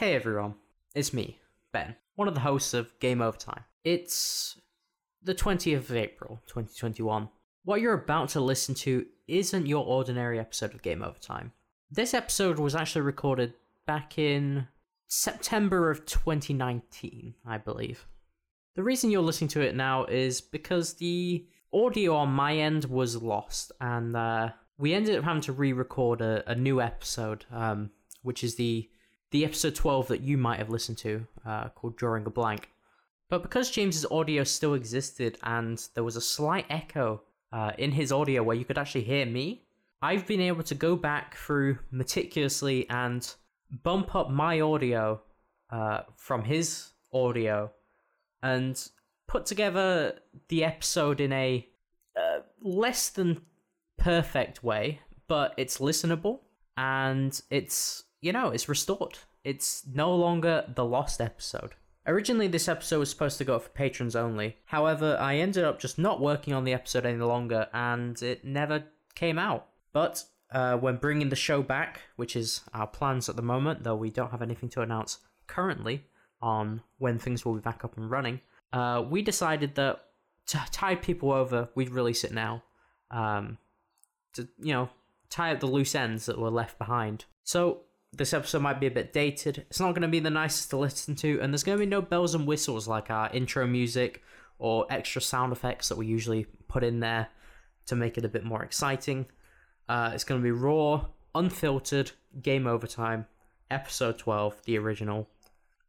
Hey everyone, it's me, Ben, one of the hosts of Game Overtime. It's the 20th of April, 2021. What you're about to listen to isn't your ordinary episode of Game Overtime. This episode was actually recorded back in September of 2019, I believe. The reason you're listening to it now is because the audio on my end was lost, and uh, we ended up having to re-record a, a new episode, um, which is the the episode 12 that you might have listened to, uh, called Drawing a Blank. But because James's audio still existed and there was a slight echo uh, in his audio where you could actually hear me, I've been able to go back through meticulously and bump up my audio uh, from his audio and put together the episode in a uh, less than perfect way, but it's listenable and it's you know it's restored. It's no longer the lost episode. Originally, this episode was supposed to go for patrons only. However, I ended up just not working on the episode any longer, and it never came out. But uh, when bringing the show back, which is our plans at the moment, though we don't have anything to announce currently on when things will be back up and running, uh, we decided that to tide people over, we'd release it now. Um, to, you know, tie up the loose ends that were left behind. So, this episode might be a bit dated. It's not going to be the nicest to listen to, and there's going to be no bells and whistles like our intro music or extra sound effects that we usually put in there to make it a bit more exciting. Uh, it's going to be raw, unfiltered, game overtime, episode 12, the original,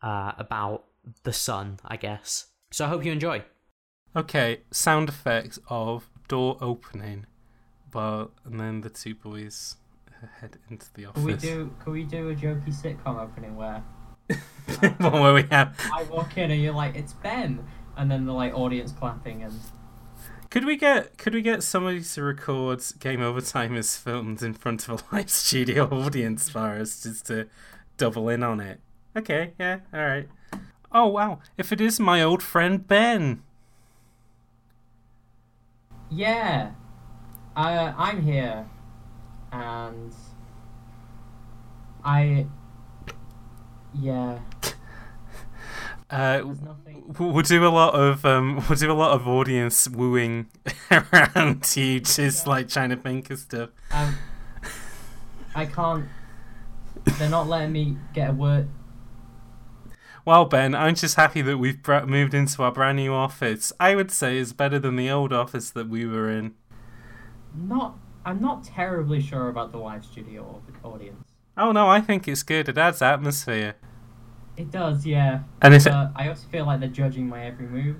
uh, about the sun, I guess. So I hope you enjoy. Okay, sound effects of door opening, but and then the two boys head into the office. Can we do? Can we do a jokey sitcom opening where one where we have. I walk in and you're like, "It's Ben," and then the like audience clapping and Could we get could we get somebody to record Game Over Time is filmed in front of a live studio audience for us just to double in on it? Okay, yeah, all right. Oh wow! If it is my old friend Ben. yeah, uh, I'm here, and I yeah. Uh, we'll do a lot of um, we'll do a lot of audience wooing around you, just like trying to think of stuff. Um, I can't. They're not letting me get a word. Well, Ben, I'm just happy that we've br- moved into our brand new office. I would say it's better than the old office that we were in. Not. I'm not terribly sure about the live studio audience. Oh no, I think it's good. It adds atmosphere. It does, yeah. And if But I also feel like they're judging my every move.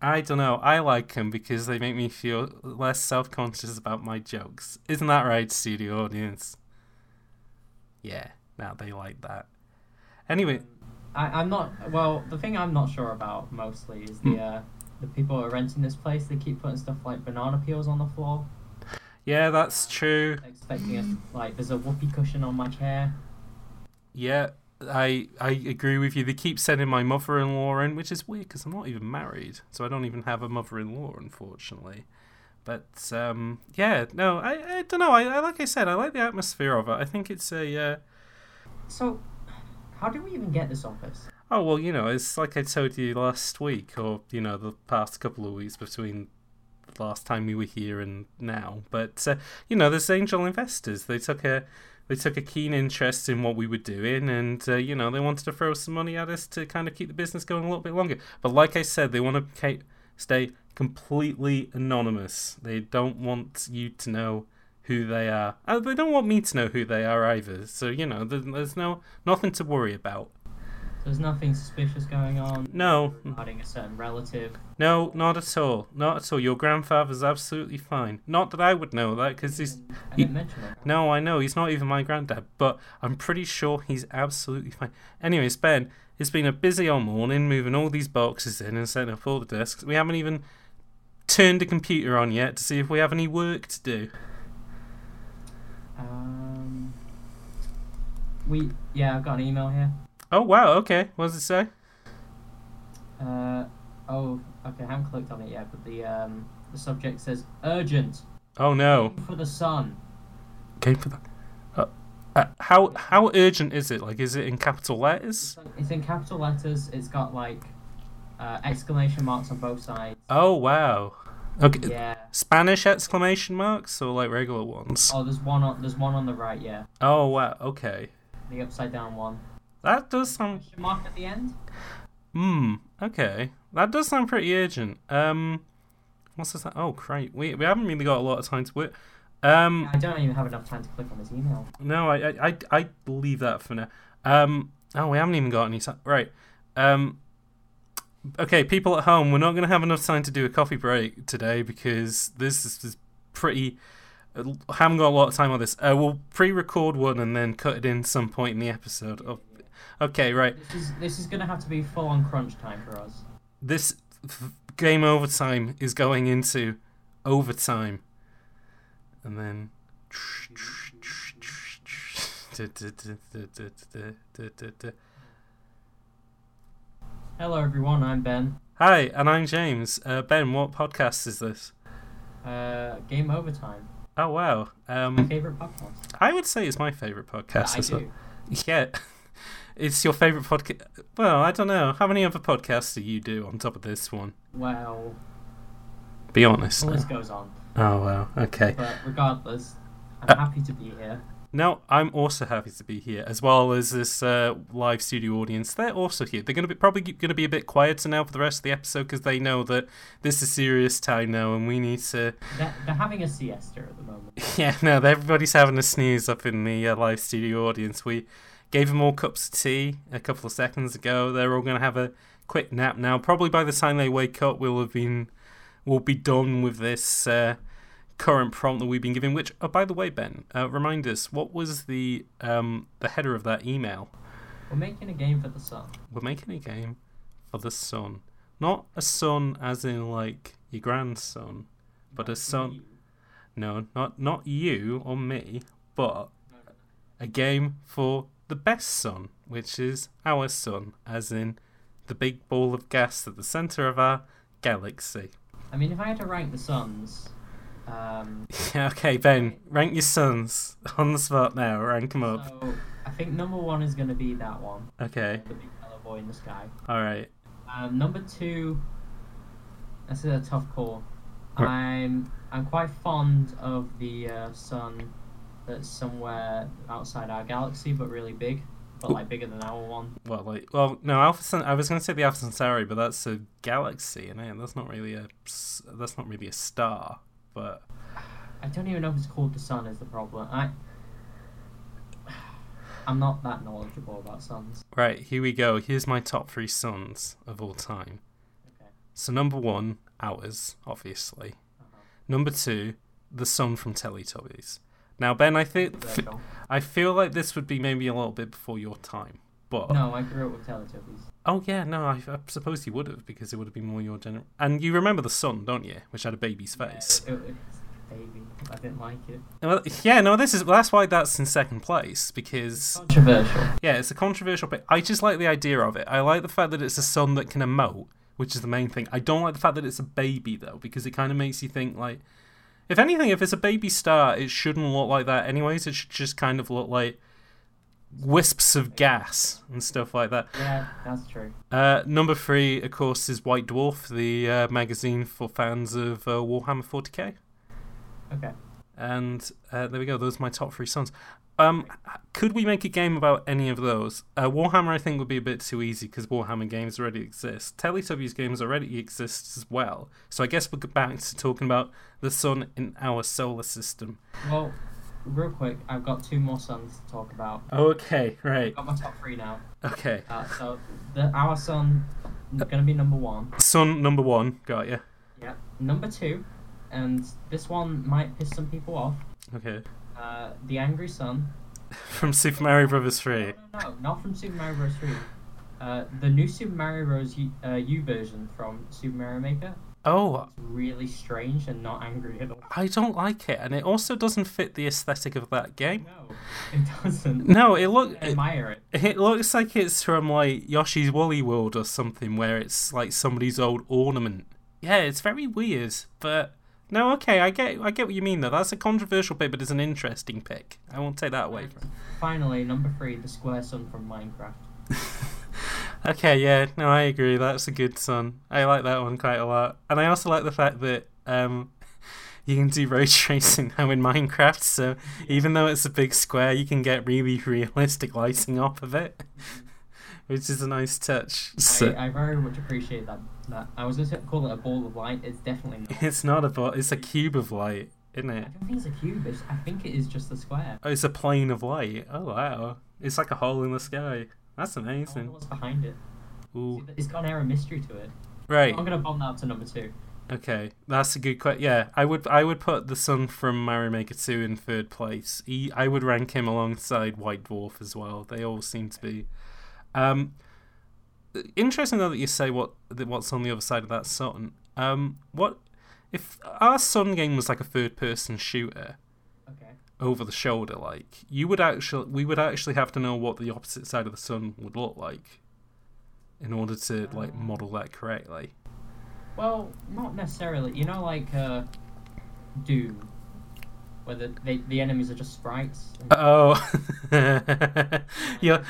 I don't know, I like them because they make me feel less self-conscious about my jokes. Isn't that right, studio audience? Yeah, now they like that. Anyway, I, I'm not. Well, the thing I'm not sure about mostly is Hmm. the uh, the people who are renting this place. They keep putting stuff like banana peels on the floor, yeah, that's true. expecting us like there's a whoopee cushion on my chair. Yeah, I I agree with you. They keep sending my mother-in-law in, which is weird because I'm not even married, so I don't even have a mother-in-law, unfortunately. But um, yeah, no, I, I don't know. I, I like I said, I like the atmosphere of it. I think it's a uh, So, how do we even get this office? oh well, you know, it's like I told you last week, or you know, the past couple of weeks between last time we were here and now. But uh, you know, there's angel investors. They took a they took a keen interest in what we were doing, and uh, you know, they wanted to throw some money at us to kind of keep the business going a little bit longer. But like I said, they want to stay completely anonymous. They don't want you to know who they are. Uh, they don't want me to know who they are either. So you know, there's no nothing to worry about. There's nothing suspicious going on. No, Regarding a certain relative. No, not at all. Not at all. Your grandfather's absolutely fine. Not that I would know that, because he's. I he- didn't mention it. No, I know. He's not even my granddad, but I'm pretty sure he's absolutely fine. Anyways, Ben, it's been a busy old morning moving all these boxes in and setting up all the desks. We haven't even turned the computer on yet to see if we have any work to do. Um. We yeah, I've got an email here. Oh, wow, okay. What does it say? Uh oh, okay, I haven't clicked on it yet, but the um the subject says urgent Oh, no. for the sun. Game for the. Uh, Uh, how how urgent is it? Like, is it in capital letters? It's in capital letters. It's got like uh, exclamation marks on both sides. Oh wow. Okay. Yeah. Spanish exclamation marks or like regular ones? Oh, there's one on there's one on the right. Yeah, Oh wow. Okay. the upside down one. That does sound. Mark at the end. Hmm. Okay. That does sound pretty urgent. Um. What's this? Oh, great. We we haven't really got a lot of time to work. Um. I don't even have enough time to click on his email. No, I I I, I leave that for now. Um. Oh, we haven't even got any time. Right. Um. Okay, people at home, we're not going to have enough time to do a coffee break today because this is, is pretty. uh, haven't got a lot of time on this. Uh, we'll pre-record one and then cut it in some point in the episode. Oh, okay, right. This is this is gonna have to be full on crunch time for us. This f- game overtime is going into overtime, and then. Hello everyone, I'm Ben. Hi, and I'm James. Uh, ben, what podcast is this? Uh, Game Overtime, Oh wow. my Um, favorite podcast. I would say it's my favorite podcast. I as well. Yeah, it's your favorite podcast. Well, I don't know. How many other podcasts do you do on top of this one? Well, Be honest. the now. list goes on. Oh wow. Okay. But regardless, I'm Uh, happy to be here. No, I'm also happy to be here, as well as this uh, live studio audience. They're also here. They're going to be probably going to be a bit quieter now for the rest of the episode because they know that this is serious time now, and we need to. They're, they're having a siesta at the moment. Yeah, no, everybody's having a sneeze up in the uh, live studio audience. We gave them all cups of tea a couple of seconds ago. They're all going to have a quick nap now. Probably by the time they wake up, we'll have been, we'll be done with this uh, current prompt that we've been given. Which, oh, by the way, Ben, uh, remind us what was the um, the header of that email? We're making a game for the sun. We're making a game for the sun, not a son as in like your grandson, but a son. No, not not you or me, but a game for the best sun, which is our sun, as in the big ball of gas at the center of our galaxy. I mean, if I had to rank the suns, um, Yeah, okay, Ben, rank your suns on the spot now. Rank them up. so I think number one is going to be that one, Okay, the big yellow boy in the sky. all right. Um, number two, this is a tough call. Right. I'm I'm quite fond of the uh, sun that's somewhere outside our galaxy, but really big, but like bigger than our one. Well, like, well, no, Alpha. Cent- I was going to say the Alpha Centauri, but that's a galaxy, and that's not really a that's not really a star. But I don't even know if it's called the sun. Is the problem? I I'm not that knowledgeable about suns. right, here we go. Here's my top three suns of all time. Okay. So number one, ours, obviously. Uh-huh. Number two, the sun from Teletubbies. Now, Ben, I think Controversial. I feel like this would be maybe a little bit before your time, but No, I grew up with Teletubbies. oh yeah, no, I, I suppose you would have because it would have been more your general. And you remember the sun, don't you? Which had a baby's face. Yeah, it, it's baby. I didn't like it. Well, yeah, no, this is well, that's why that's in second place because Controversial. yeah, it's a controversial bit. I just like the idea of it. I like the fact that it's a sun that can emote, which is the main thing. I don't like the fact that it's a baby though, because it kind of makes you think like, if anything, if it's a baby star, it shouldn't look like that anyways. It should just kind of look like wisps of gas and stuff like that. Yeah, that's true. Uh, number three, of course, is White Dwarf, the uh, magazine for fans of uh, Warhammer 40k. Okay. And uh, there we go. Those are my top three suns. Um, could we make a game about any of those? Uh, Warhammer, I think, would be a bit too easy because Warhammer games already exist. Teletubbies games already exist as well. So I guess we'll get back to talking about the sun in our solar system. Well, real quick, I've got two more suns to talk about. Okay, right. I've got my top three now. Okay. Uh, so the our sun is going to be number one. Sun number one. Got you. Yeah. Number two, and this one might piss some people off. Okay. Uh, the Angry Sun. From Super Mario Brothers 3. No, no, no, not from Super Mario Bros. 3. Uh, the new Super Mario Bros. U, uh, U version from Super Mario Maker. Oh, It's really strange and not angry at all. I don't like it, and it also doesn't fit the aesthetic of that game. No, it doesn't. No, it look I admire it. it looks like it's from like Yoshi's Woolly World or something, where it's like somebody's old ornament. Yeah, it's very weird, but No, okay, I get I get what you mean though. That's a controversial pick, but it's an interesting pick. I won't take that away from. Finally, number three, the square sun from Minecraft. Okay, yeah, no, I agree. That's a good sun. I like that one quite a lot, and I also like the fact that um, you can do ray tracing now in Minecraft. So even though it's a big square, you can get really realistic lighting off of it, which is a nice touch. So I, I very much appreciate that. That I was going to call it a ball of light. It's definitely not. it's not a ball. it's a cube of light, isn't it? I don't think it's a cube. It's, I think it is just a square. Oh, it's a plane of light. Oh wow, it's like a hole in the sky. That's amazing. what's behind it. Ooh, See, It's got an air of mystery to it. right. I'm gonna bump that up to number two. Okay, that's a good question. Yeah, I would I would put the sun from Mario Maker 2 in third place. He, I would rank him alongside White Dwarf as well. They all seem to be. Um, interesting though that you say what what's on the other side of that sun. Um, what if our Sun game was like a third person shooter Okay. over the shoulder? Like you would actually we would actually have to know what the opposite side of the sun would look like in order to like model that correctly. Well, not necessarily. You know, like uh, Doom, where the they, the enemies are just sprites. and- Oh, yeah.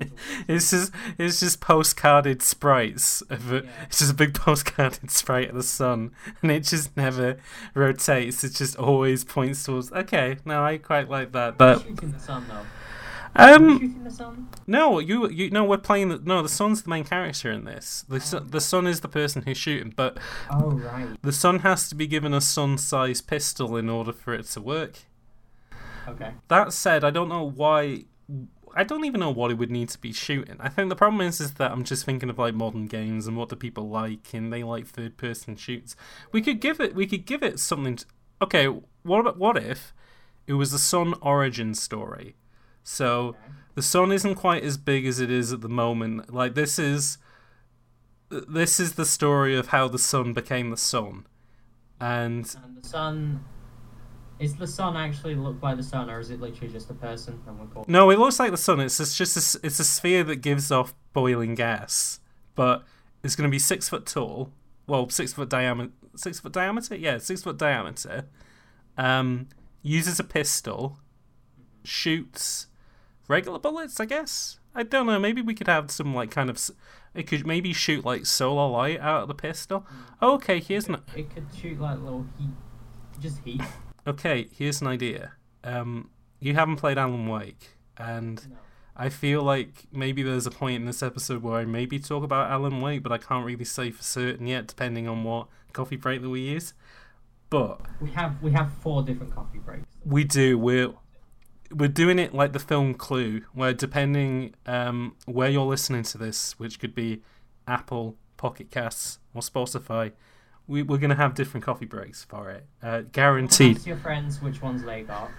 As you, as you go around them, they just turn towards It's just it's just postcarded sprites of a, Yeah. it's just a big postcarded sprite of the sun, and it just never rotates. It just always points towards. Okay, no, I quite like that. But shooting the sun though? Um, shooting the sun? no, you you no, we're playing the no. The sun's the main character in this. The sun, the sun is the person who's shooting, but Oh right. the sun has to be given a sun-sized pistol in order for it to work. Okay. That said, I don't know why. I don't even know what it would need to be shooting. I think the problem is, is that I'm just thinking of like modern games and what do people like, and they like third-person shoots. We could give it. We could give it something. To, okay, what about what if it was a Sun origin story? So the sun isn't quite as big as it is at the moment. Like this is this is the story of how the sun became the sun. And And the sun. Is the sun actually look like the sun, or is it literally just a person? And we're no, it looks like the sun. It's just, just a, s- it's a sphere that gives off boiling gas, but it's going to be six foot tall. Well, six foot diameter. Six foot diameter. Yeah, six foot diameter. Um, uses a pistol, shoots regular bullets. I guess. I don't know. Maybe we could have some like kind of. s- It could maybe shoot like solar light out of the pistol. Okay, here's an It could shoot like little heat, just heat. Okay. Here's an idea. Um, you haven't played Alan Wake, and No. I feel like maybe there's a point in this episode where I maybe talk about Alan Wake, but I can't really say for certain yet, depending on what coffee break that we use. But We have we have four different coffee breaks. we do. We're we're doing it like the film Clue, where depending um, where you're listening to this, which could be Apple, Pocket Casts, or Spotify, we, we're going to have different coffee breaks for it. Uh, guaranteed. Ask your friends which ones they got.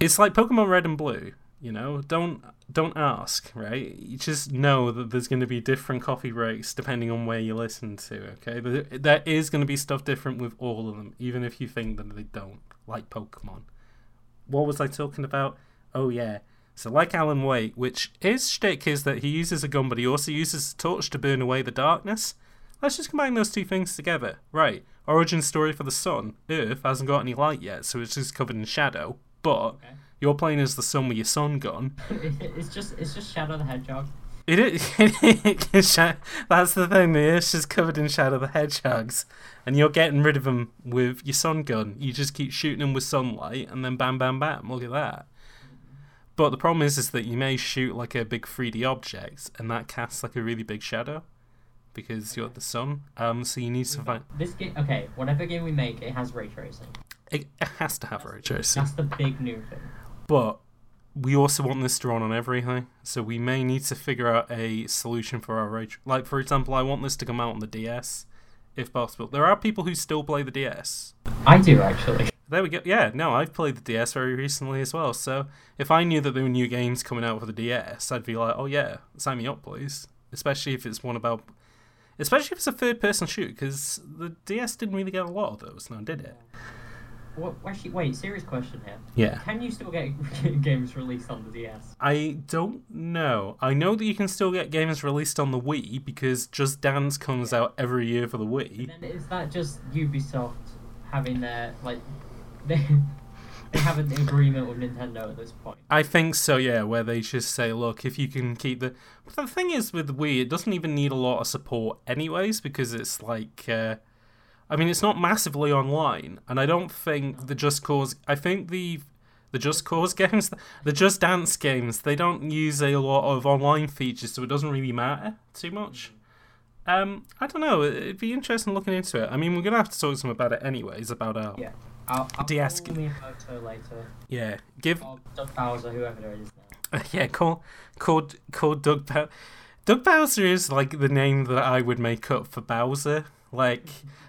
It's like Pokemon Red and Blue. You know, don't don't ask, right? You just know that there's going to be different coffee breaks depending on where you listen to. Okay, there, there is going to be stuff different with all of them, even if you think that they don't. Like Pokemon. What was I talking about? Oh yeah. So like Alan Wake, which his shtick is that he uses a gun, but he also uses a torch to burn away the darkness. Let's just combine those two things together. Right. Origin story for the sun. Earth hasn't got any light yet, so it's just covered in shadow. But Okay. you're playing as the sun with your sun gun. it's just it's just Shadow the Hedgehog. It is. That's the thing. The Earth's just covered in Shadow the Hedgehogs, and you're getting rid of them with your sun gun. You just keep shooting them with sunlight, and then bam, bam, bam. Look at that. But the problem is, is that you may shoot like a big 3D object, and that casts like a really big shadow because you're the sun. Um, so you need to find. This game, okay, whatever game we make, it has ray tracing. It, it has to have ray tracing. That's the big new thing. But we also want this to run on everything, so we may need to figure out a solution for our ray. Tra- like, for example, I want this to come out on the DS, if possible. There are people who still play the DS. I do actually. There we go. Yeah, no, I've played the DS very recently as well. So if I knew that there were new games coming out for the DS, I'd be like, oh yeah, sign me up, please. Especially if it's one about, especially if it's a third-person shoot, because the DS didn't really get a lot of those, now did it? what, actually, wait, serious question here. Yeah. Can you still get games released on the DS? I don't know. I know that you can still get games released on the Wii because Just Dance comes out every year for the Wii. And then is that just Ubisoft having their like have an agreement with Nintendo at this point? I think so, yeah, where they just say, look, if you can keep the. But the thing is with Wii, it doesn't even need a lot of support, anyways, because it's like. Uh... I mean, it's not massively online, and I don't think the Just Cause. I think the the Just Cause games, the Just Dance games, they don't use a lot of online features, so it doesn't really matter too much. Um, I don't know. It'd be interesting looking into it. I mean, we're gonna have to talk to them about it anyways. About our Yeah. I'll, I'll DS call Miyamoto later. yeah. Give Or Doug Bowser, whoever it is now. yeah. Call called called Doug Bow- Doug Bowser is like the name that I would make up for Bowser. Like,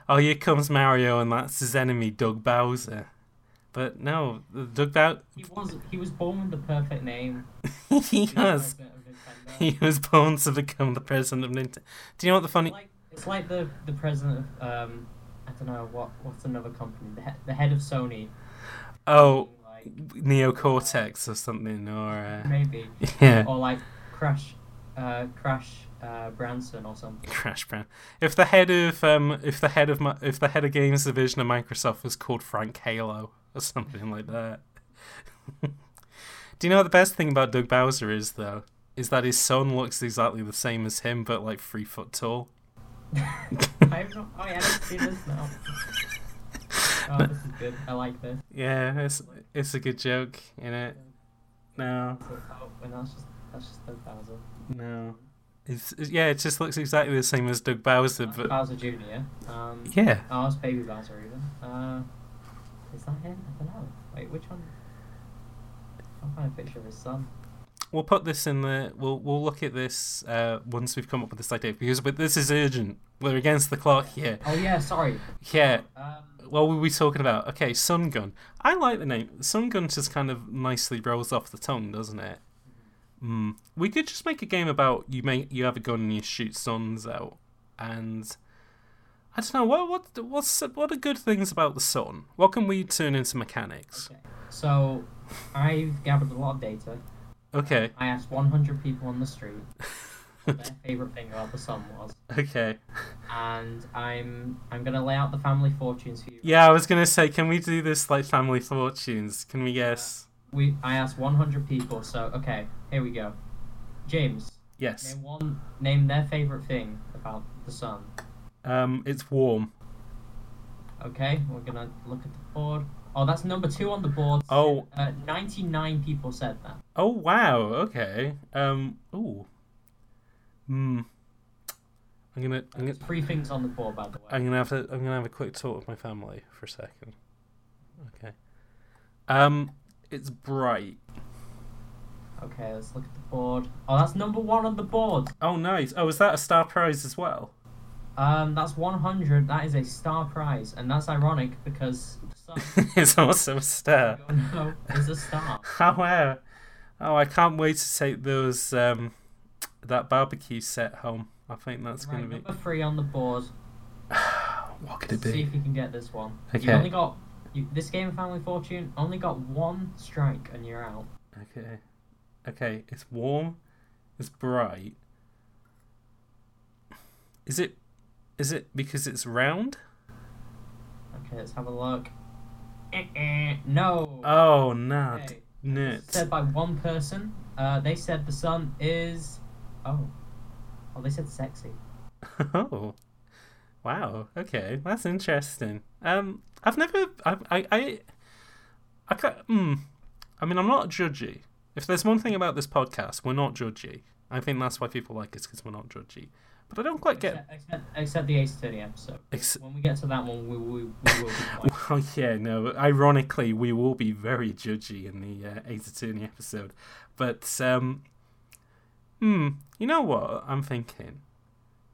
oh, here comes Mario, and that's his enemy, Doug Bowser. But no, Doug Bow He was he was born with the perfect name. he to be the has. president of Nintendo. He was born to become the president of Nintendo. Do you know what the funny? It's like, it's like the the president of um don't know what what's another company the, he- the head of Sony. Oh, like, Neo Cortex or something, or uh, maybe yeah, or like Crash, uh, Crash uh, Branson or something. Crash Brand. If the head of um, if the head of Mi- if the head of games division of Microsoft was called Frank Halo or something like that. Do you know what the best thing about Doug Bowser is though? Is that his son looks exactly the same as him, but like three foot tall. I've not. Oh yeah, I didn't see this now. Oh, this is good. I like this. Yeah, it's it's a good joke in it. No, So, oh, and that's just that's just Doug Bowser. no. It's, yeah, it just looks exactly the same as Doug Bowser, but Bowser Jr. Um, yeah. Oh, it's Baby Bowser even. Uh, is that him? I don't know. Wait, which one? I'm find a picture of his son. We'll put this in the. We'll we'll look at this uh, once we've come up with this idea because but this is urgent. We're against the clock here. Oh yeah, sorry. Yeah. Um, What were we talking about? Okay, Sun Gun. I like the name. Sun Gun just kind of nicely rolls off the tongue, doesn't it? Mm. We could just make a game about you make you have a gun and you shoot suns out, and I don't know what what what's what are good things about the sun. What can we turn into mechanics? okay. So, I've gathered a lot of data. Okay, I asked 100 people on the street what their favorite thing about the sun was, okay. and I'm I'm gonna lay out the family fortunes for you. Yeah, I was gonna say, can we do this like Family Fortunes? Can we guess? We I asked 100 people. So okay, here we go. James, Yes. name one. Name their favorite thing about the sun. Um, it's warm. Okay, we're gonna look at the board. Oh, that's number two on the board. Oh. Uh, 99 people said that. Oh wow. Okay. Um. Ooh. Hmm. I'm gonna. I'm gonna. Three things on the board, by the way. I'm gonna have to. I'm gonna have a quick talk with my family for a second. Okay. Um. It's bright. Okay, let's look at the board. Oh, that's number one on the board. Oh nice. Oh, is that a star prize as well? Um, that's 100. That is a star prize, and that's ironic because the it's also a star. oh no, is a star. Oh wow. Oh, I can't wait to take those. Um. That barbecue set home. I think that's Right, gonna be. number three on the board. What could it be? See if you can get this one. Okay. You only got you, this game of Family Fortune. Only got one strike, and you're out. Okay. Okay, it's warm. It's bright. Is it is it because it's round? Okay, let's have a look. Eh-eh, no. Oh not Okay. Nuts. Said by one person. Uh, they said the sun is. Oh. Oh, they said sexy. Oh. Wow. Okay, that's interesting. Um I've never I I I I ca hmm. I mean, I'm not judgy. If there's one thing about this podcast, we're not judgy. I think that's why people like us because we're not judgy. But I don't quite get. Except, except, except the Ace Attorney episode. Ex- When we get to that one, we, we, we will be. Well, yeah, no. Ironically, we will be very judgy in the uh, Ace Attorney episode, but um, hmm, you know what I'm thinking,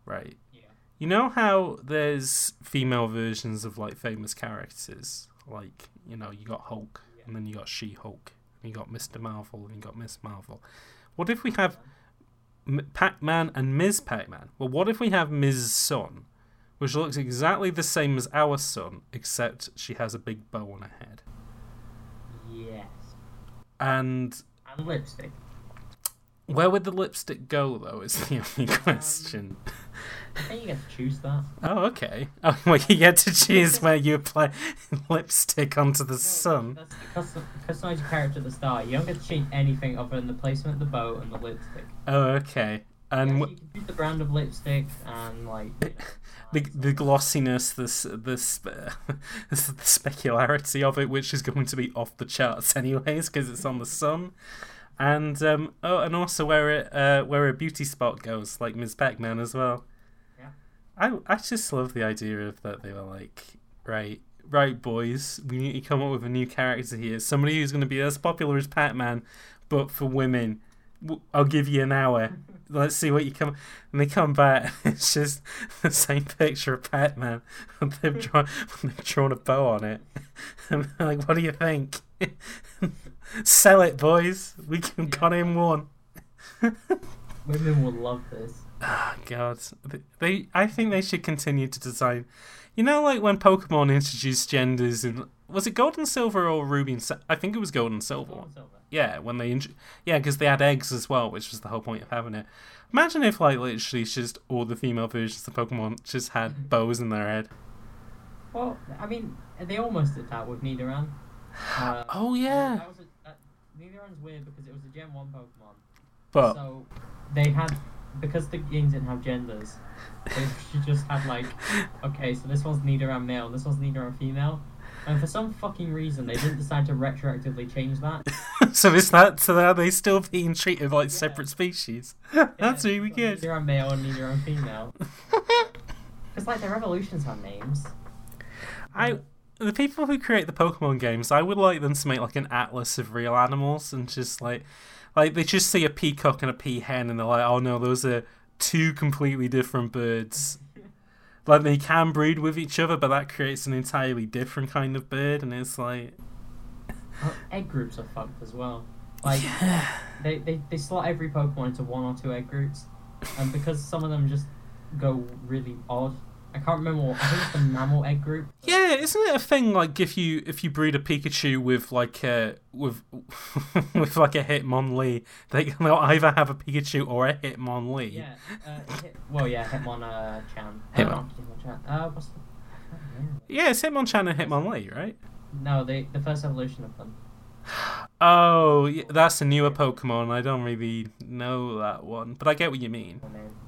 right? Yeah. You know how there's female versions of like famous characters, like you know you got Hulk, Yeah. and then you got She-Hulk, and you got Mister Marvel, and you got Miss Marvel. What if we have M- Pac-Man and Ms. Pac-Man? Well, what if we have Ms. Sun? which looks exactly the same as our sun, except she has a big bow on her head. Yes. And And lipstick. where would the lipstick go, though? Is the only Um, question. I think you get to choose that. Oh, okay. Oh, well, you get to choose where you apply lipstick onto the No, sun. That's the custom, customize your character at the start. You don't get to change anything other than the placement of the bow and the lipstick. Oh, okay. And And wh- you can choose the brand of lipstick and like the the glossiness, the s- the, sp- the specularity of it, which is going to be off the charts anyways, because it's on the sun. And um oh, and also where it uh where a beauty spot goes, like Ms. Pac-Man as well. Yeah. I I just love the idea of that they were like, right, right, boys, we need to come up with a new character here, somebody who's going to be as popular as Pac-Man, but for women. W- I'll give you an hour. Let's see what you come. And they come back. It's just the same picture of Pac-Man. And they've drawn, they've drawn a bow on it. And they're like, what do you think? Sell it, boys. We can got him one. women will love this. Oh God, they. I think they should continue to design. You know, like when Pokemon introduced genders in was it Gold and Silver or Ruby and Sa- I think it was Gold and Silver. Gold and silver. Yeah, when they int- yeah, because they had eggs as well, which was the whole point of having it. Imagine if like literally just all the female versions of Pokemon just had bows in their head. Well, I mean, they almost did that with Nidoran. Uh, Oh yeah, That was a, that, Nidoran's weird because it was a Gen 1 Pokemon. but So they had because the games didn't have genders. They she just had like, okay, so this one's Nidoran male, this one's Nidoran female, and for some fucking reason they didn't decide to retroactively change that. so is that so are they still being treated like Yeah. separate species? That's Yeah, really so good. Nidoran male and Nidoran female. Because like their evolutions have names. I the people who create the Pokemon games, I would like them to make like an atlas of real animals and just like like they just see a peacock and a peahen and they're like, oh no, those are two completely different birds. Like they can breed with each other, but that creates an entirely different kind of bird, and it's like, egg groups are fucked as well. Like they, they they slot every Pokemon into one or two egg groups, and because some of them just go really odd. I can't remember. What, I think it's the mammal egg group. yeah, isn't it a thing like if you if you breed a Pikachu with like a with with like a Hitmonlee, they they'll either have a Pikachu or a Hitmonlee. Yeah. Uh, hit, well, yeah, Hitmon uh, Chan. Hitmon. Uh. Uh, what's the? I. Yeah, it's Hitmonchan and Hitmonlee, right? No, the the first evolution of them. Oh, yeah, that's a newer Pokemon. I don't really know that one, but I get what you mean.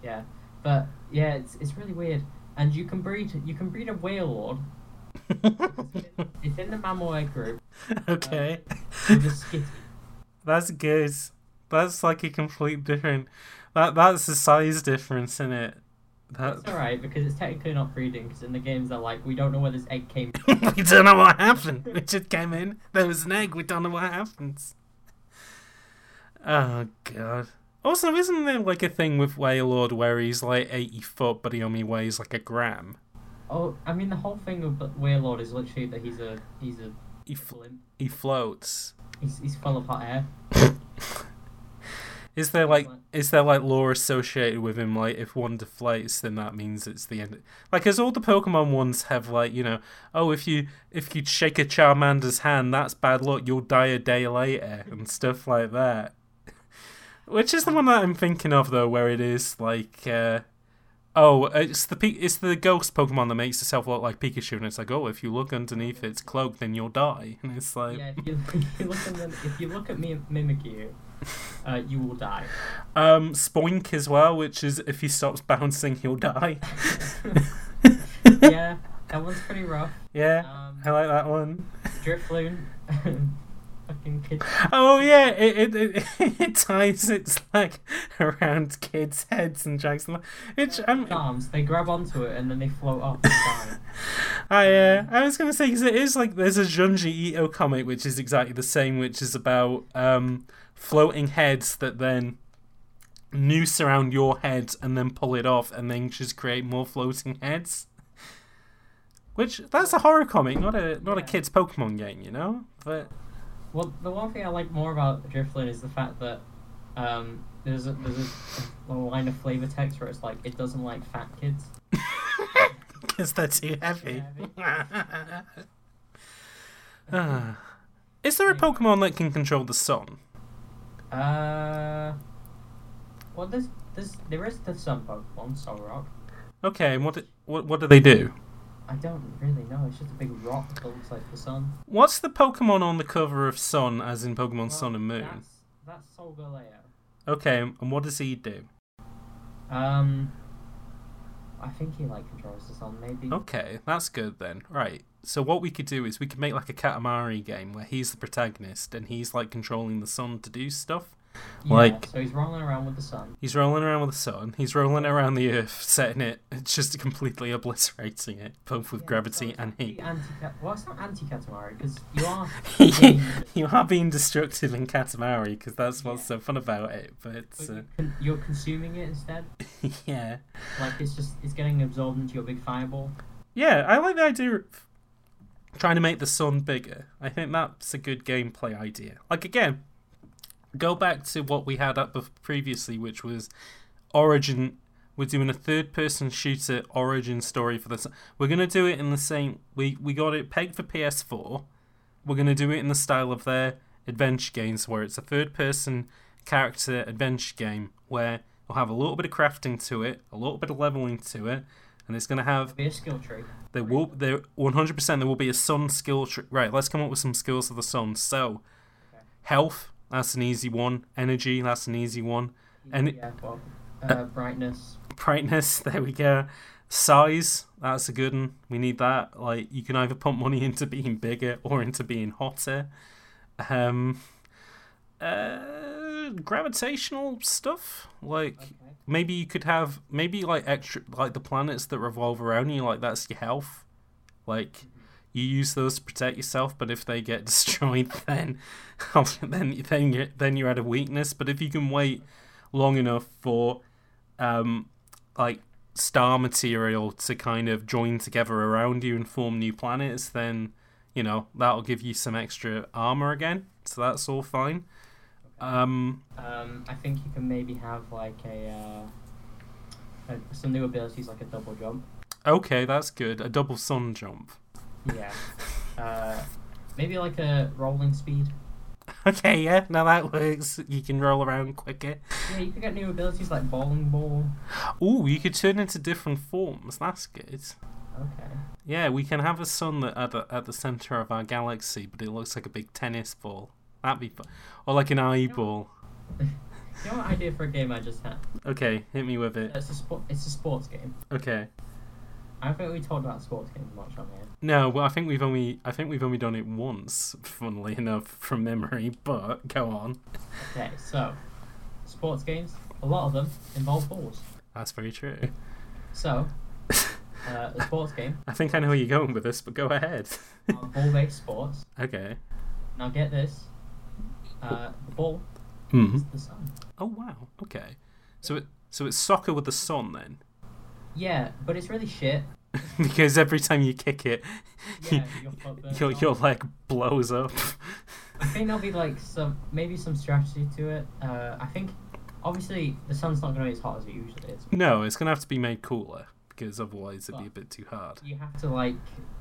Yeah, but yeah, it's it's really weird. And you can breed you can breed a Wailord. It's in the mammal egg group um, okay, with a Skitty. that's good. That's like a complete different. That that's a size difference in it. That It's alright because it's technically not breeding because in the games they're like we don't know where this egg came from. we don't know what happened. It just came in. There was an egg. We don't know what happens. Oh god. Also, isn't there like a thing with Wailord where he's like eighty foot, but he only weighs like a gram? Oh, I mean the whole thing of Wailord is literally that he's a he's a He fl- he floats. He's he's full of hot air. Is there like is there like lore associated with him? Like if one deflates, then that means it's the end. Like, as all the Pokemon ones have, like you know, oh if you if you shake a Charmander's hand, that's bad luck. You'll die a day later and stuff like that. Which is the one that I'm thinking of though, where it is like, uh, oh, it's the it's the ghost Pokemon that makes itself look like Pikachu, and it's like, oh, if you look underneath its cloak, then you'll die, and it's like, Yeah, if you, if you look at them, if you look at me Mimikyu, uh, you will die. um, Spoink as well, which is if he stops bouncing, he'll die. yeah, that one's pretty rough. Yeah, Um, I like that one. Drifloon, fucking kid. Oh yeah, it it, it, it ties its like around kids' heads and drags them. It's um, Arms, they grab onto it and then they float off and die. I uh, I was gonna say because it is like there's a Junji Ito comic which is exactly the same, which is about um floating heads that then noose around your head and then pull it off and then just create more floating heads. Which that's a horror comic, not a not a kids Pokemon game, you know. But Well, the one thing I like more about Drifloon is the fact that um, there's a, there's a, a line of flavor text where it's like it doesn't like fat kids. because they're too heavy. Ah. Is there a Pokemon that can control the sun? Uh, well, there's, there's, there is the sun Pokemon, Solrock. Okay, and what what what do they do? I don't really know. It's just a big rock that looks like the sun. What's the Pokemon on the cover of Sun, as in Pokemon Sun and Moon? That's, that's Solgaleo. Okay, and what does he do? Um, I think he like controls the sun, maybe. Okay, that's good then. Right. So what we could do is we could make like a Katamari game where he's the protagonist and he's like controlling the sun to do stuff. Yeah, like- so he's rolling around with the sun. He's rolling around with the sun. He's rolling around the earth, setting it. It's just completely obliterating it, both with Yeah, gravity and heat. Anti well, it's not anti-Katamari because you are. you are being destructive in Katamari because that's what's Yeah. so fun about it. But but uh, you're consuming it instead. yeah, Like it's just it's getting absorbed into your big fireball. yeah, I like the idea of trying to make the sun bigger. I think that's a good gameplay idea. Like again, go back to what we had up previously, which was Origin. We're doing a third-person shooter origin story for this. We're gonna do it in the same. We we got it pegged for PS4. We're gonna do it in the style of their adventure games, where it's a third-person character adventure game where we'll have a little bit of crafting to it, a little bit of leveling to it, and it's gonna have Be a skill tree. there will there one hundred percent there will be a sun skill tree. Right, let's come up with some skills of the sun. So, Okay. health that's an easy one. Energy that's an easy one. And it- yeah, well, uh, brightness. Brightness there we go. Size that's a good one. We need that. Like you can either put money into being bigger or into being hotter. Um, uh, gravitational stuff like Okay. maybe you could have maybe like extra like the planets that revolve around you like that's your health like you use those to protect yourself but if they get destroyed then then then you then you're at a weakness but if you can wait long enough for um like star material to kind of join together around you and form new planets then you know that'll give you some extra armor again so that's all fine um Um, I think you can maybe have like a, uh, a some new abilities like a double jump. Okay, that's good. A double sun jump. Yeah. uh, maybe like a rolling speed. Okay, yeah, now that works. You can roll around quicker. Yeah, you could get new abilities like bowling ball. Ooh, you could turn into different forms. That's good. Okay. Yeah, we can have a sun that at the at the center of our galaxy, but it looks like a big tennis ball. That'd be fun. Or like an eyeball. You know what idea for a game I just had? Okay, hit me with it. It's a sport. It's a sports game. Okay. I don't think we talked about sports games much on here. No, well, I think we've only I think we've only done it once, funnily enough, from memory. But go on. Okay, so sports games. A lot of them involve balls. That's very true. So, uh, a sports game, I think I know where you're going with this, but go ahead. are ball-based sports. okay. Now get this. Uh, the ball Mm-hmm. is the sun. Oh wow. Okay. So it so it's soccer with the sun then, Yeah, but it's really shit. because every time you kick it, Yeah, your your your leg blows up. I think there'll be like some maybe some strategy to it. Uh, I think obviously the sun's not going to be as hot as it usually is. no, it's gonna have to be made cooler because otherwise it'd be a bit too hard. You have to like,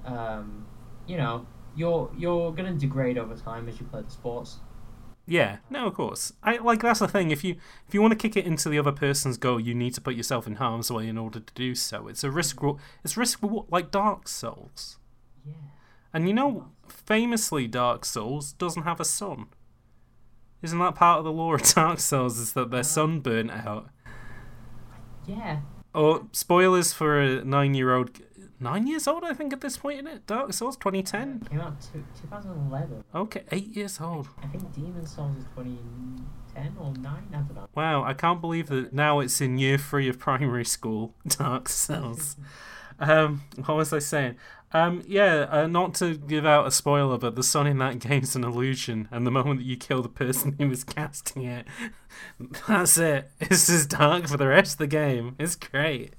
um, you know, you're you're going to degrade over time as you play the sports. Yeah. No, of course. I like that's the thing. If you if you want to kick it into the other person's goal, you need to put yourself in harm's way in order to do so. It's a risk. It's risk like Dark Souls. Yeah. And you know, famously, Dark Souls doesn't have a sun. Isn't that part of the lore of Dark Souls? Is that their sun burnt out? Yeah. Or spoilers for a nine-year-old, nine years old, I think at this point in it. Dark Souls, 2010. It came out two, 2011. Okay, eight years old. I think Demon's Souls is 2010 or 9. I don't know. Wow, I can't believe that now it's in year three of primary school. Dark Souls. um, what was I saying? Um, yeah, uh, not to give out a spoiler, but the sun in that game's an illusion, and the moment that you kill the person who was casting it, that's it. It's just dark for the rest of the game. It's great.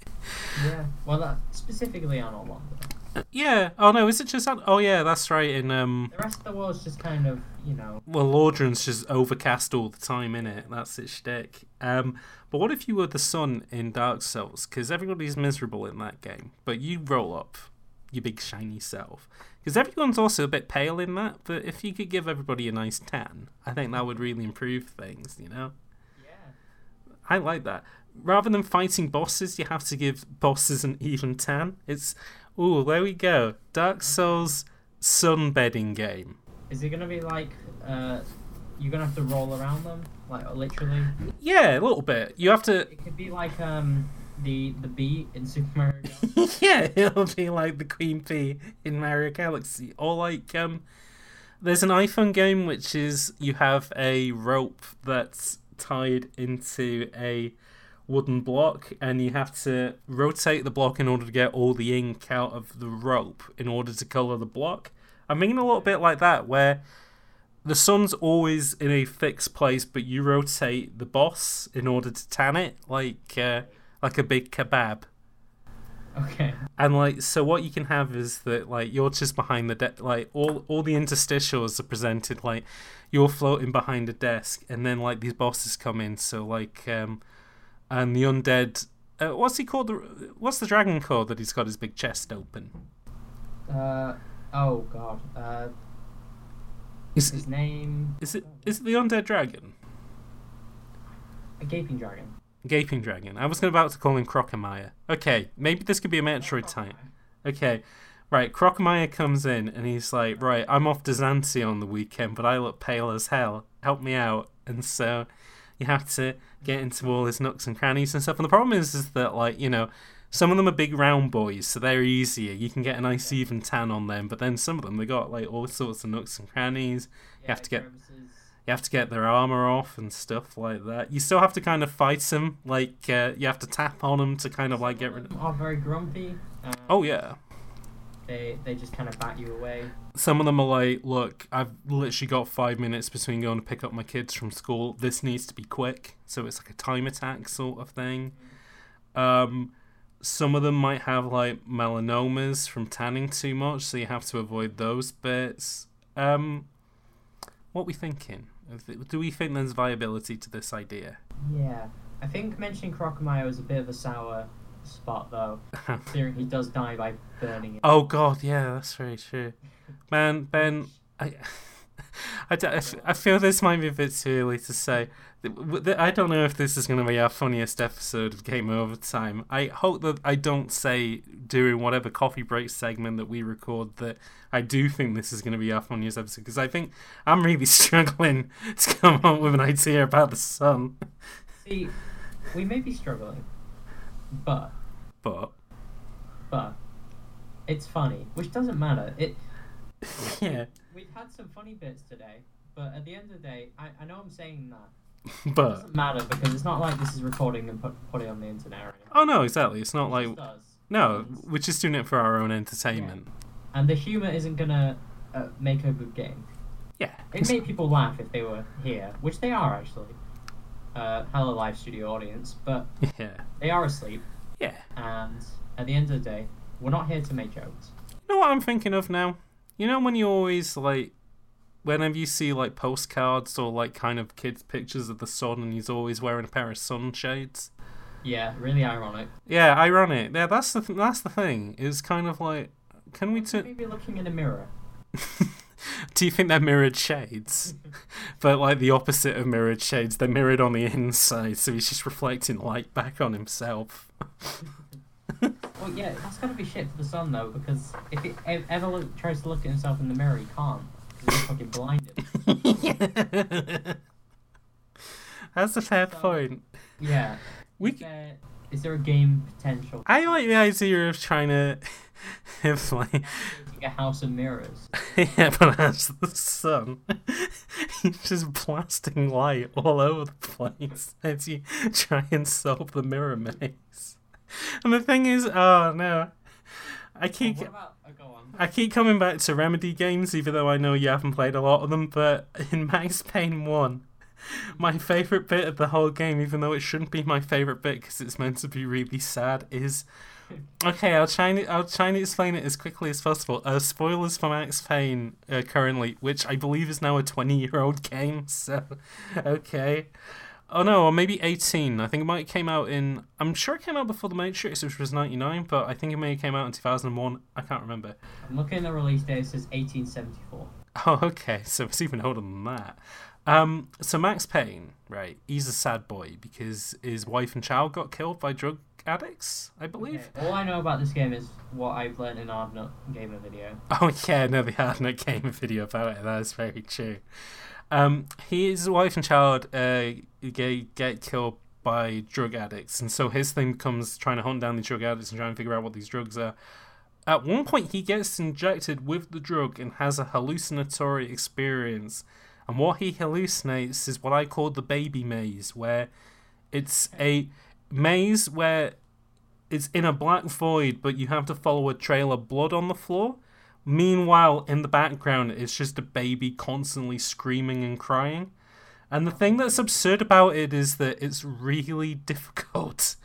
Yeah. Well, that, specifically on Online. Yeah. Oh no, is it just? Oh yeah, that's right. In um, The rest of the world's just kind of, you know, well, Lordran's just overcast all the time, in it. That's its shtick. Um, but what if you were the sun in Dark Souls? Because everybody's miserable in that game, but you roll up, your big shiny self. Because everyone's also a bit pale in that. But if you could give everybody a nice tan, I think that would really improve things. You know. I like that. Rather than fighting bosses, you have to give bosses an even tan. It's oh, there we go. Dark Souls sunbedding game. Is it gonna be like, uh, you're gonna have to roll around them, like literally? Yeah, a little bit. You have to. It could be like um the the bee in Super Mario. Yeah, it'll be like the Queen Bee in Mario Galaxy, or like um. There's an iPhone game which is you have a rope that's tied into a wooden block, and you have to rotate the block in order to get all the ink out of the rope in order to color the block. I'm thinking a little bit like that, where the sun's always in a fixed place, but you rotate the boss in order to tan it, like uh, like a big kebab. Okay. And like, so what you can have is that like you're just behind the desk, like all all the interstitials are presented like you're floating behind a desk, and then like these bosses come in. So like, um, and the undead, uh, what's he called? The, what's the dragon called that he's got his big chest open? Uh oh god. Uh, Is his name. is it is it the undead dragon? A gaping dragon. Gaping dragon. I was about to call him Crocomire. Okay, maybe this could be a Metroid type. Okay, right. Crocomire comes in and he's like, "Right, I'm off to Zante on the weekend, but I look pale as hell. Help me out." And so you have to get into all his nooks and crannies and stuff. And the problem is, is that like you know, some of them are big round boys, so they're easier. You can get a nice even tan on them. But then some of them they got like all sorts of nooks and crannies. You have to get. You have to get their armor off and stuff like that. You still have to kind of fight them, like uh, you have to tap on them to kind of like get rid of. Are very grumpy. Um, Oh yeah, They they just kind of bat you away. some of them are like, look, I've literally got five minutes between going to pick up my kids from school. This needs to be quick, so it's like a time attack sort of thing. Um, some of them might have like melanomas from tanning too much, so you have to avoid those bits. Um, what we thinking? Do we think there's viability to this idea? Yeah. I think mentioning Crocomire was a bit of a sour spot though, considering he does die by burning it. Oh God, yeah, that's very true. Man, Ben, I, I, I f- I feel this might be a bit too early to say. Th- w- th- I don't know if this is going to be our funniest episode of Game Over Time. I hope that I don't say during whatever coffee break segment that we record that I do think this is going to be our funniest episode because I think I'm really struggling to come up with an idea about the sun. See, we may be struggling, but But but it's funny, which doesn't matter. It yeah, we've had some funny bits today, but at the end of the day, I, I know I'm saying that. It but doesn't matter because it's not like this is recording and put put it on the internet or oh no, exactly. It's not It like does. no, we're just doing it for our own entertainment. And the humor isn't gonna uh, make a good game. Yeah. It made people laugh if they were here, which they are actually. Uh, hello, live studio audience, but Yeah. they are asleep, Yeah. and at the end of the day, we're not here to make jokes. You know what I'm thinking of now? You know when you always like whenever you see like postcards or like kind of kids pictures of the sun and he's always wearing a pair of sunshades? Yeah, really ironic. Yeah, ironic. Yeah, that's the th- that's the thing. It's kind of like can we turn Maybe looking in a mirror. Do you think they're mirrored shades? but like the opposite of mirrored shades, they're mirrored on the inside, so he's just reflecting light back on himself. Well, yeah, that's gotta be shit for the sun though, because if it e- ever look, tries to look at himself in the mirror, he can't. Because he's fucking blinded. That's a fair point. Yeah. We Is there, is there a game potential? I like the idea of trying to have like a house of mirrors. yeah, but as the sun, he's just blasting light all over the place as you try and solve the mirror maze. And the thing is, oh no, I keep what about? Go on. I keep coming back to Remedy games, even though I know you haven't played a lot of them. But in Max Payne One, my favorite bit of the whole game, even though it shouldn't be my favorite bit because it's meant to be really sad, is okay. I'll try and I'll try and explain it as quickly as possible. Uh, spoilers for Max Payne uh, currently, which I believe is now a twenty-year-old game. So, okay. Oh no, or maybe 18. I think it might have came out in. I'm sure it came out before The Matrix, which was 99, but I think it may have came out in 2001. I can't remember. I'm looking at the release date. It says 1874. Oh, okay. So it's even older than that. Um, so Max Payne, right? He's a sad boy because his wife and child got killed by drug addicts, I believe. Okay, All I know about this game is what I've learned in Ardnut Gamer video. Oh yeah, no, they had no game video about it. That is very true. Um, his wife and child uh, get, get killed by drug addicts, and so his thing becomes trying to hunt down these drug addicts and try and figure out what these drugs are. At one point, he gets injected with the drug and has a hallucinatory experience. And what he hallucinates is what I call the baby maze, where it's a maze where it's in a black void, but you have to follow a trail of blood on the floor. Meanwhile, in the background, it's just a baby constantly screaming and crying. And the thing that's absurd about it is that it's really difficult.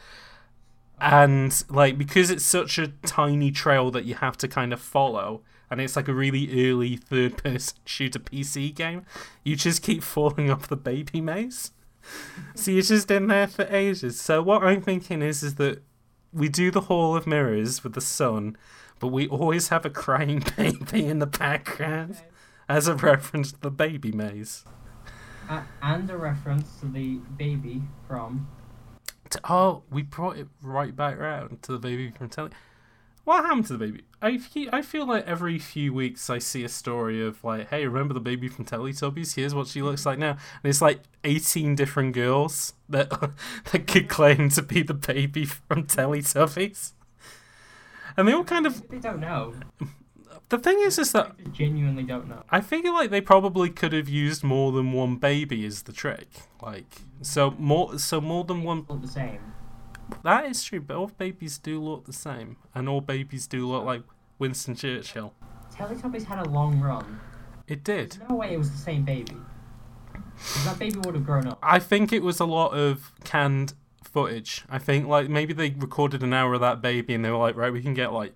And, like, because it's such a tiny trail that you have to kind of follow, and it's like a really early third person shooter PC game, you just keep falling off the baby maze. So you're just in there for ages. So what I'm thinking is is that we do the Hall of Mirrors with the sun, but we always have a crying baby in the background as a reference to the baby maze. A- and a reference to the baby from. Oh, we brought it right back round to the baby from Telly. What happened to the baby? I fe- I feel like every few weeks I see a story of like, hey, remember the baby from Teletubbies? Here's what she looks like now, and it's like eighteen different girls that that could claim to be the baby from Teletubbies, and they all kind of. They don't know. The thing is, is that They genuinely don't know. I feel like they probably could have used more than one baby as the trick. Like, so more, so more than one. Look the same. That is true, but all babies do look the same, and all babies do look like Winston Churchill. Teletubbies had a long run. It did. There's no way it was the same baby. That baby would have grown up. I think it was a lot of canned footage. I think like maybe they recorded an hour of that baby, and they were like, right, we can get like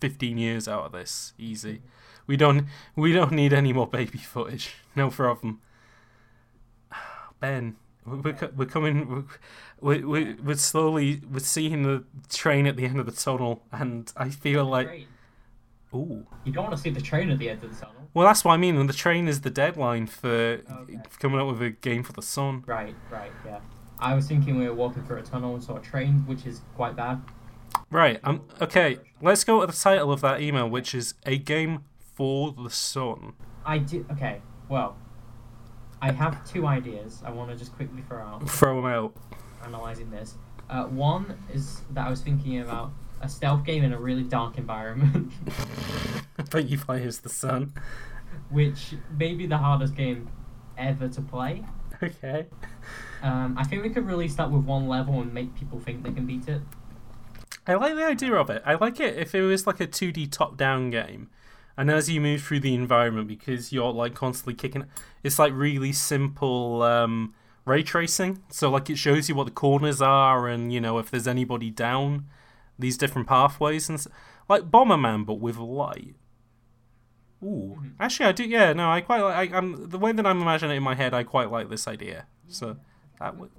fifteen years out of this easy. We don't, we don't need any more baby footage. No problem. Ben, we're we're coming. We're, we're, we're slowly we're seeing the train at the end of the tunnel, and I feel like, ooh. You don't want to see the train at the end of the tunnel. Well, that's what I mean. And the train is the deadline for Okay. coming up with a game for the sun. Right, right, yeah. I was thinking we were walking through a tunnel and saw a train, which is quite bad. Right. Um. Okay. Let's go with the title of that email, which is a game for the sun. I do. Okay, well, I have two ideas I want to just quickly throw out, Throw them out. analyzing this. Uh, one is that I was thinking about a stealth game in a really dark environment, but you play as the sun. which may be the hardest game ever to play. Okay. Um, I think we could release that with one level and make people think they can beat it. I like the idea of it. I like it if it was like a 2D top-down game, and as you move through the environment, because you're like constantly kicking, it's like really simple um, ray tracing. So like it shows you what the corners are, and you know if there's anybody down these different pathways, and s- like Bomberman, but with light. Ooh, Mhm. actually, I do. Yeah, no, I quite like. I, I'm the way that I'm imagining it in my head. I quite like this idea. So Uh, that would.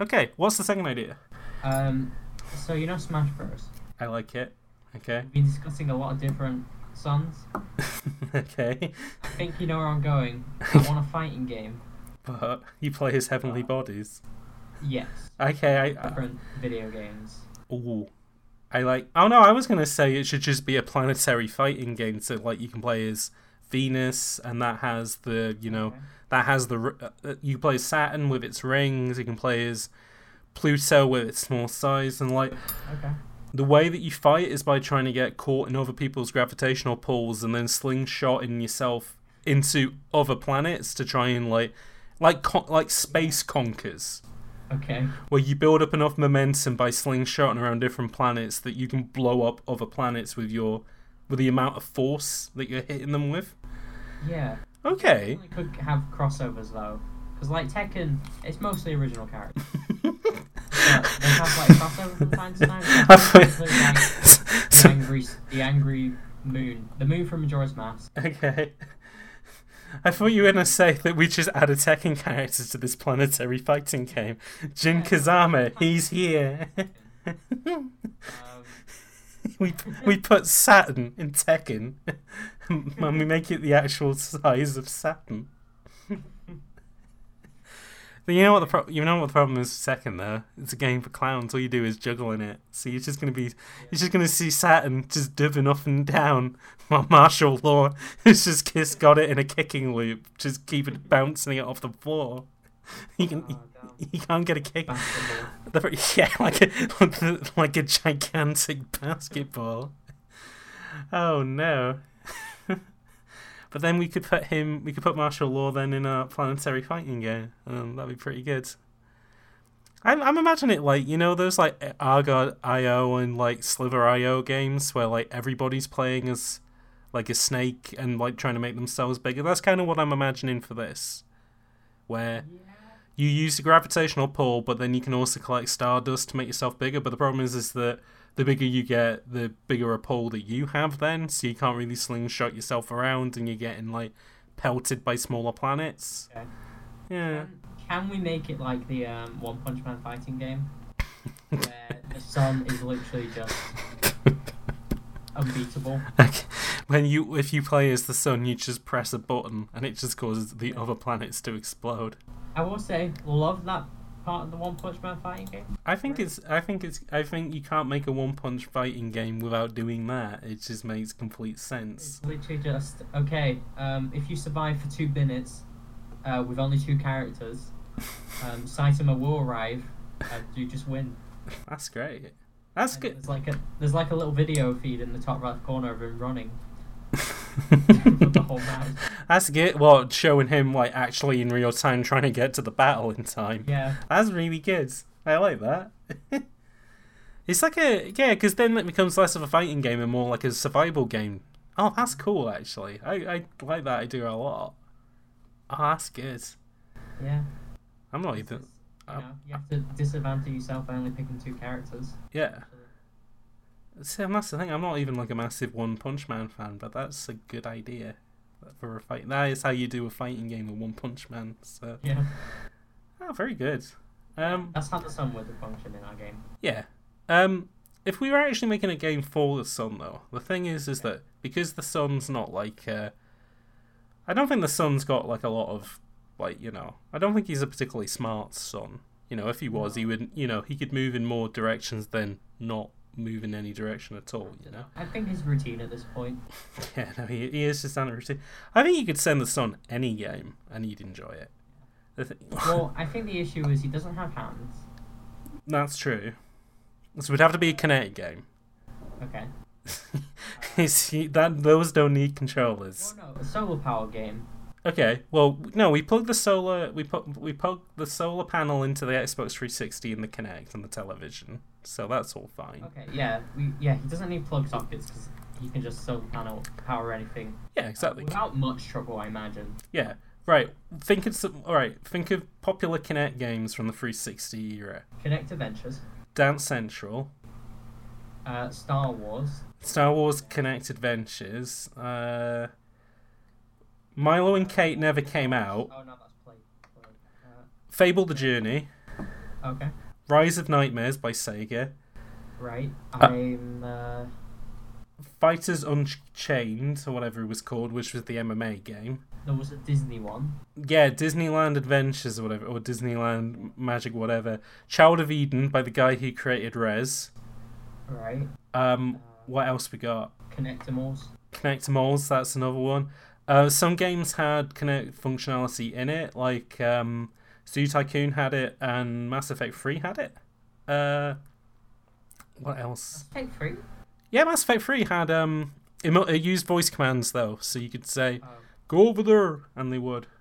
Okay, what's the second idea? Um, so you know Smash Bros. I like it. Okay. We've been discussing a lot of different sons. okay. I think you know where I'm going. I want a fighting game. But you play as heavenly uh, bodies. Yes, Okay, I. I different video games. ooh. I like. Oh no, I was gonna say it should just be a planetary fighting game, so like you can play as Venus, and that has the you know Okay. That has the uh, you play Saturn with its rings. You can play as Pluto with its small size, and like Okay. the way that you fight is by trying to get caught in other people's gravitational pulls and then slingshotting yourself into other planets to try and like like con- like space conkers Okay. where you build up enough momentum by slingshotting around different planets that you can blow up other planets with your with the amount of force that you're hitting them with Yeah. Okay We could have crossovers though, Because like Tekken, it's mostly original characters. they have like crossover from time to time. I thought- Include, like, the angry, the angry moon, the moon from Majora's Mask. Okay. I thought you were gonna say that we just add a Tekken character to this planetary fighting game. Jin. Kazama, he's here. Um, we we put Saturn in Tekken, and we make it the actual size of Saturn. But you know what the pro- you know what the problem is Tekken though? It's a game for clowns. All you do is juggle in it. So you're just gonna be you're just gonna see Saturn just dubbing up and down while Marshall Law has just just got it in a kicking loop, just keep it bouncing it off the floor. You can oh, damn. you can't get a kick. Basketball. The- Yeah, like a like a gigantic basketball. Oh no. but then we could put him we could put Marshall Law then in a planetary fighting game. Um, that'd be pretty good. I'm I'm imagining it like, you know those like Agar IO and like Slither IO games where like everybody's playing as like a snake and like trying to make themselves bigger. That's kind of what I'm imagining for this. Where Yeah. You use the gravitational pull, but then you can also collect stardust to make yourself bigger. But the problem is, is that the bigger you get, the bigger a pull that you have. Then, so you can't really slingshot yourself around, and you're getting like pelted by smaller planets. Okay. Yeah, Can, can we make it like the um, One Punch Man fighting game, where the sun is literally just unbeatable? Like, when you if you play as the sun, you just press a button, and it just causes the other planets to explode. I will say, love that part of the One Punch Man fighting game. I think it's. I think it's. I think you can't make a one punch fighting game without doing that. It just makes complete sense. It's literally just okay. Um, if you survive for two minutes, uh, with only two characters, um, Saitama will arrive, and you just win. That's great. That's And good. There's like a there's like a little video feed in the top right corner of him running for the whole match. That's good. Well, showing him like actually in real time trying to get to the battle in time. Yeah, That's really good. I like that. it's like a yeah, because then it becomes less of a fighting game and more like a survival game. Oh, that's cool. Actually, I I like that idea a lot. Oh, that's good. yeah. I'm not even. You, know, you have to disadvantage yourself by only picking two characters. Yeah. See, and that's the thing. I'm not even like a massive One Punch Man fan, but that's a good idea for a fight. That is how you do a fighting game with One Punch Man. So, Yeah, oh, very good. Um, that's how the sun would function in our game. yeah. Um, if we were actually making a game for the Sun, though, the thing is, is that because the Sun's not like, uh, I don't think the Sun's got like a lot of, like, you know, I don't think he's a particularly smart Sun. You know, if he was, he would, you know, he could move in more directions than not move in any direction at all. You know. I think his routine at this point. Yeah, no, he, he is just on a routine. I think you could send the Sun any game and he'd enjoy it. Thi- Well, I think the issue is he doesn't have hands. That's true. So it would have to be a kinetic game. Okay. Is he, that those don't need controllers. Well, no, a solar power game. Okay, well, no, we plug the solar we put we plug the solar panel into the Xbox 360 and the Kinect and the television, so that's all fine. Okay, yeah, we yeah he doesn't need plug sockets because he can just solar panel power anything Yeah, exactly. without much trouble, I imagine. Yeah, right. Think of some. All right, think of popular Kinect games from the 360 era. Kinect Adventures, Dance Central, uh, Star Wars, Star Wars Kinect Adventures. Uh, Milo and Kate never came out. Oh no, that's play. play. Fable the Journey. Uh, okay, Rise of Nightmares by Sega. right. Uh, I'm. Uh, Fighters Unchained, or whatever it was called, which was the MMA game. there was a Disney one. Yeah, Disneyland Adventures or whatever, or Disneyland Magic whatever. Child of Eden by the guy who created Rez. Right. Um, Uh, what else we got? Kinectimals. Kinectimals, that's another one. Uh, some games had Kinect functionality in it, like um, Zoo Tycoon had it and Mass Effect 3 had it. Uh, what else? Take three. Yeah, Mass Effect 3 had um, it, it used voice commands though, so you could say Oh. "Go over there," and they would.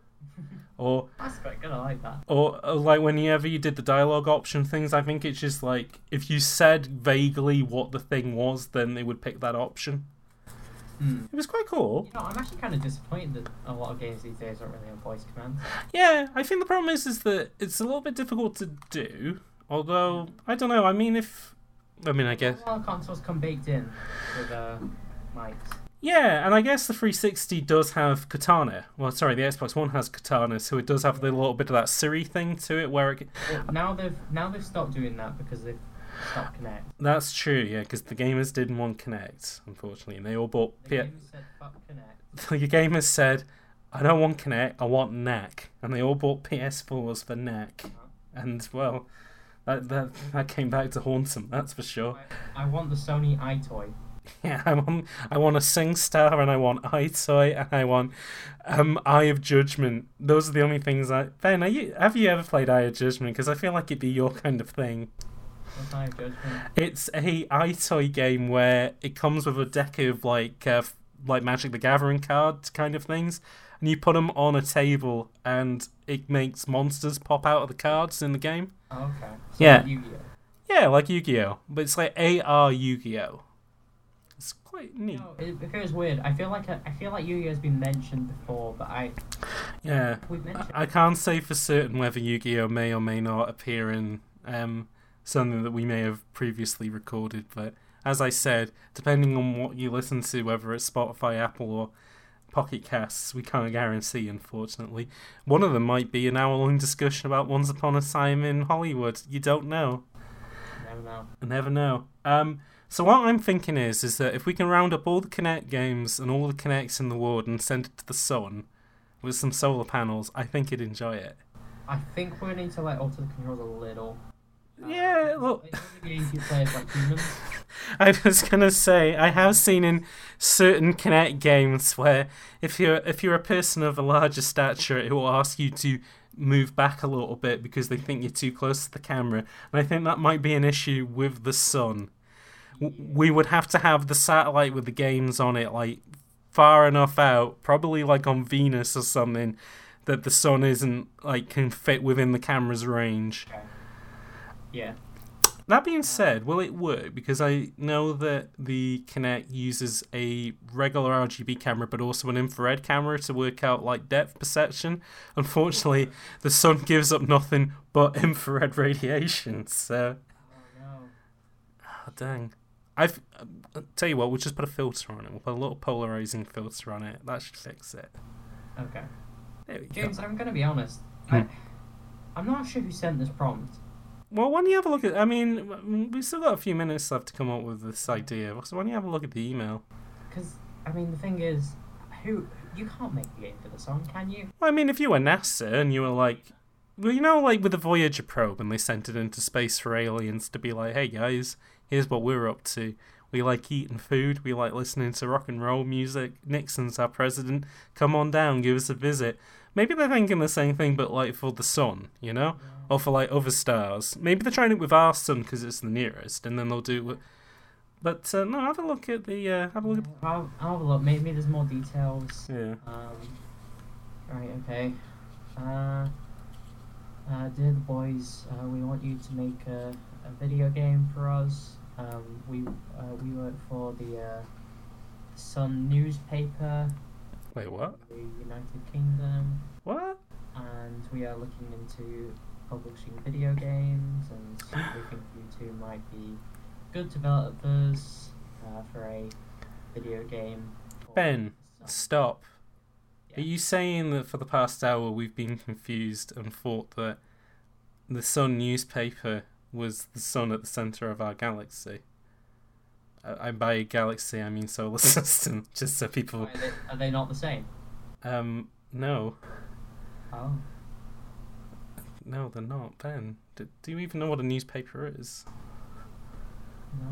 Or, That's quite good. I like that. or, or like whenever you did the dialogue option things, I think it's just like if you said vaguely what the thing was, then they would pick that option. Hmm. It was quite cool. You know, I'm actually kind of disappointed that a lot of games these days don't really have voice commands. Yeah, I think the problem is is that it's a little bit difficult to do. Although I don't know. I mean, if I mean, I guess A lot of consoles come baked in with uh, mics. yeah, and I guess the 360 does have Cortana. Well, sorry, the Xbox One has Cortana, so it does have a little bit of that Siri thing to it, where it, Well, now they've now they've stopped doing that because they've stopped Kinect. that's true. Yeah, because the gamers didn't want Kinect, unfortunately, and they all bought. The P- gamers said fuck Kinect. the gamers said, "I don't want Kinect, I want Knack," and they all bought PS4s for Knack, and well, that that that came back to haunt them. That's for sure. I, I want the Sony EyeToy. Yeah, I want I want a SingStar and I want EyeToy and I want um Eye of Judgment. Those are the only things I Ben. Are you, have you ever played Eye of Judgment? Because I feel like it'd be your kind of thing. What's Eye of Judgment? It's a EyeToy game where it comes with a deck of like uh, like Magic the Gathering cards kind of things, and you put them on a table and it makes monsters pop out of the cards in the game. Oh, okay. So Yeah. like Yu-Gi-Oh. Yeah, like Yu-Gi-Oh, but it's like AR Yu-Gi-Oh. It's quite neat. No, it, feels weird. I feel like I, I feel like Yu-Gi-Oh has been mentioned before, but I Yeah. we've mentioned. I can't say for certain whether Yu-Gi-Oh may or may not appear in um, something that we may have previously recorded, but as I said, depending on what you listen to, whether it's Spotify, Apple, or Pocket Casts, we can't guarantee, unfortunately. One of them might be an hour-long discussion about Once Upon a Time in Hollywood. You don't know. Never know. Never know. Um, so what I'm thinking is, is that if we can round up all the Kinect games and all the Connects in the world and send it to the sun with some solar panels, I think you'd enjoy it. I think we need to let alter the controls a little. Uh, Yeah, look. It's only getting two players like humans. I was gonna say I have seen in certain Kinect games where if you're if you're a person of a larger stature, it will ask you to move back a little bit because they think you're too close to the camera, and I think that might be an issue with the sun. We would have to have the satellite with the games on it like far enough out, probably like on Venus or something, that the sun isn't like can fit within the camera's range. Okay. Yeah. That being said, will it work? Because I know that the Kinect uses a regular RGB camera, but also an infrared camera to work out like depth perception. Unfortunately, the sun gives up nothing but infrared radiation. So, Oh no. oh, dang. I've uh, tell you what, we'll just put a filter on it. We'll put a little polarizing filter on it. That should fix it. Okay. There we go. James, I'm gonna be honest. Hmm. I, I'm not sure who sent this prompt. Well, why don't you have a look at? I mean, we've still got a few minutes left to come up with this idea. So why don't you have a look at the email? Because I mean, the thing is, who you can't make the game for the song, can you? Well, I mean, if you were NASA and you were like, well, you know, like with the Voyager probe, and they sent it into space for aliens to be like, hey guys, here's what we're up to. We like eating food. We like listening to rock and roll music. Nixon's our president. Come on down, give us a visit. Maybe they're thinking the same thing, but like for the sun, you know, or for like other stars. Maybe they're trying it with our sun because it's the nearest, and then they'll do. But uh, no, have a look at the. Uh, have a look at. I'll, I'll have a look. Maybe there's more details. Yeah. Um, right, okay. Uh, uh, dear the boys, uh, we want you to make a, a video game for us. Um, we uh, we work for the uh, Sun newspaper, Wait, what? the United Kingdom, What? and we are looking into publishing video games, and we think you two might be good developers uh, for a video game. Ben. Stop. Yeah. Are you saying that for the past hour we've been confused and thought that the Sun newspaper was the sun at the center of our galaxy? I, I by galaxy I mean solar system, just so people. Are they, are they not the same? Um, no, Oh. no, they're not. Ben, do, do you even know what a newspaper is? No.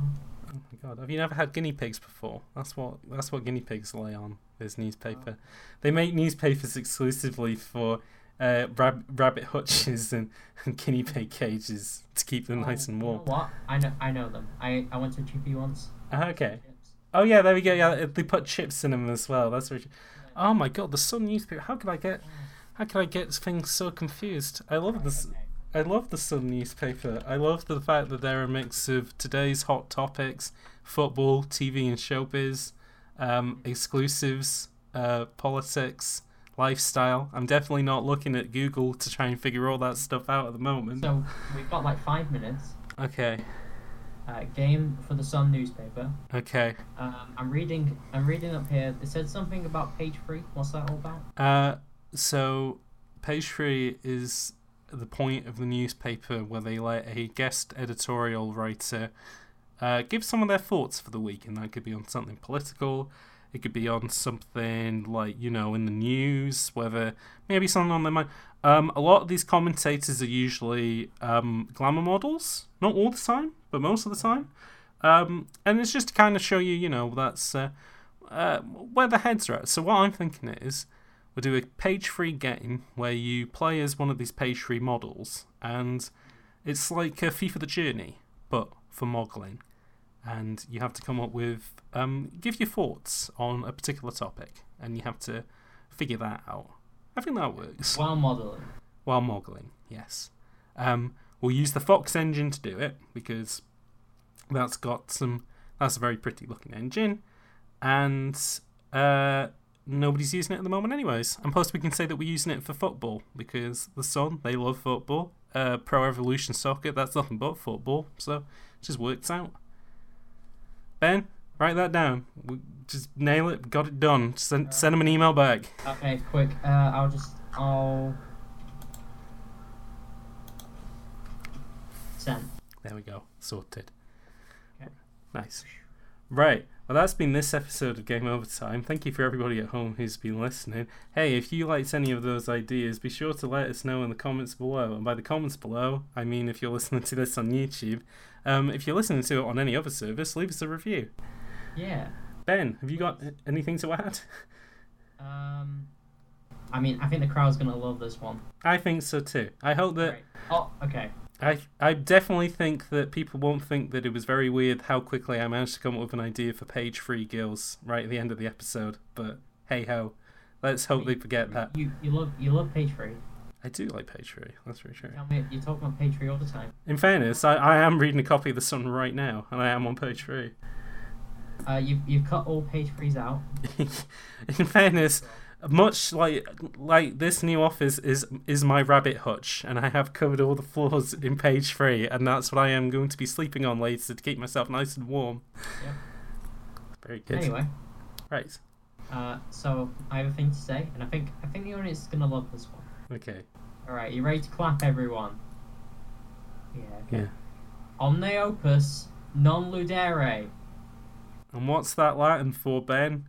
Oh my god, have you never had guinea pigs before? That's what that's what guinea pigs lay on. Is newspaper. They make newspapers exclusively for uh, rab- rabbit hutches and, and guinea pig cages to keep them nice and Oh, warm. You know what? I know. I know them. I I went to GP once. Ah, okay. Oh yeah, there we go. Yeah, they put chips in them as well. That's very. Oh my god, the Sun newspaper. How could I get? How could I get things so confused? I love this. I love the Sun newspaper. I love the fact that they're a mix of today's hot topics, football, TV, and showbiz. um, exclusives, uh, politics, lifestyle. I'm definitely not looking at Google to try and figure all that stuff out at the moment. So we've got like five minutes. Okay, Uh, game for the Sun newspaper. okay. Um, I'm reading. I'm reading up here. It said something about page three. What's that all about? Uh, so page three is the point of the newspaper where they let a guest editorial writer uh, give some of their thoughts for the week, and that could be on something political. It could be on something like you know in the news, whether maybe something on their mind. Um, a lot of these commentators are usually um, glamour models, not all the time, but most of the time. Um, and it's just to kind of show you, you know, that's uh, uh, where the heads are at. So what I'm thinking is, we'll do a page three game where you play as one of these page three models, and it's like a FIFA the Journey, but for modelling. And you have to come up with, um, give your thoughts on a particular topic, and you have to figure that out. I think that works. While modeling. While modelling, yes. Um, we'll use the Fox engine to do it because that's got some. That's a very pretty looking engine, and uh, nobody's using it at the moment, anyways. And plus, we can say that we're using it for football because the Sun they love football. Uh, Pro Evolution Soccer that's nothing but football, so it just works out. Ben, write that down. We just nail it. Got it done. Send send them an email back. Okay, quick. Uh, I'll just. I'll. Send. There we go. Sorted. Okay. Nice. Right. Well, that's been this episode of Game Over Time. Thank you for everybody at home who's been listening. Hey, if you liked any of those ideas, be sure to let us know in the comments below. And by the comments below, I mean if you're listening to this on YouTube. Um, if you're listening to it on any other service, leave us a review. Yeah. Ben, have you got anything to add? Um. I mean, I think the crowd's gonna love this one. I think so too. I hope that. Right. Oh, okay. I I definitely think that people won't think that it was very weird how quickly I managed to come up with an idea for page three girls right at the end of the episode. But hey ho, let's hope they forget that. You you love you love page three. I do like page three. That's very true. Tell me you talk about page three all the time. In fairness, I, I am reading a copy of the Sun right now, and I am on page three. Uh, you've you've cut all page threes out. In fairness, much like like this new office is is my rabbit hutch, and I have covered all the floors in page three, and that's what I am going to be sleeping on later to keep myself nice and warm. Yep. Very good. Anyway, Right. uh, so I have a thing to say, and I think I think the audience is gonna love this one. Okay. All right, you ready to clap, everyone? Yeah. Okay. Yeah. Omne opus non ludere. And what's that Latin for, Ben?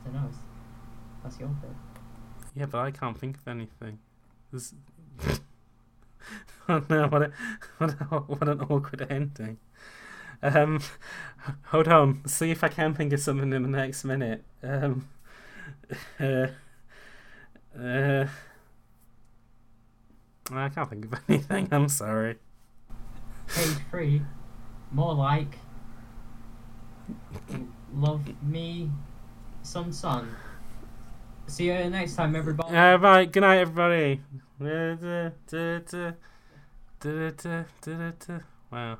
I don't know. That's your bit. Yeah, but I can't think of anything. This... oh no! What a, what, a, what an awkward ending. Um, hold on. See if I can think of something in the next minute. Um, uh, uh, I can't think of anything. I'm sorry. Page three, more like love me, some sun. See you next time, everybody. Uh, right, good night, everybody. Wow.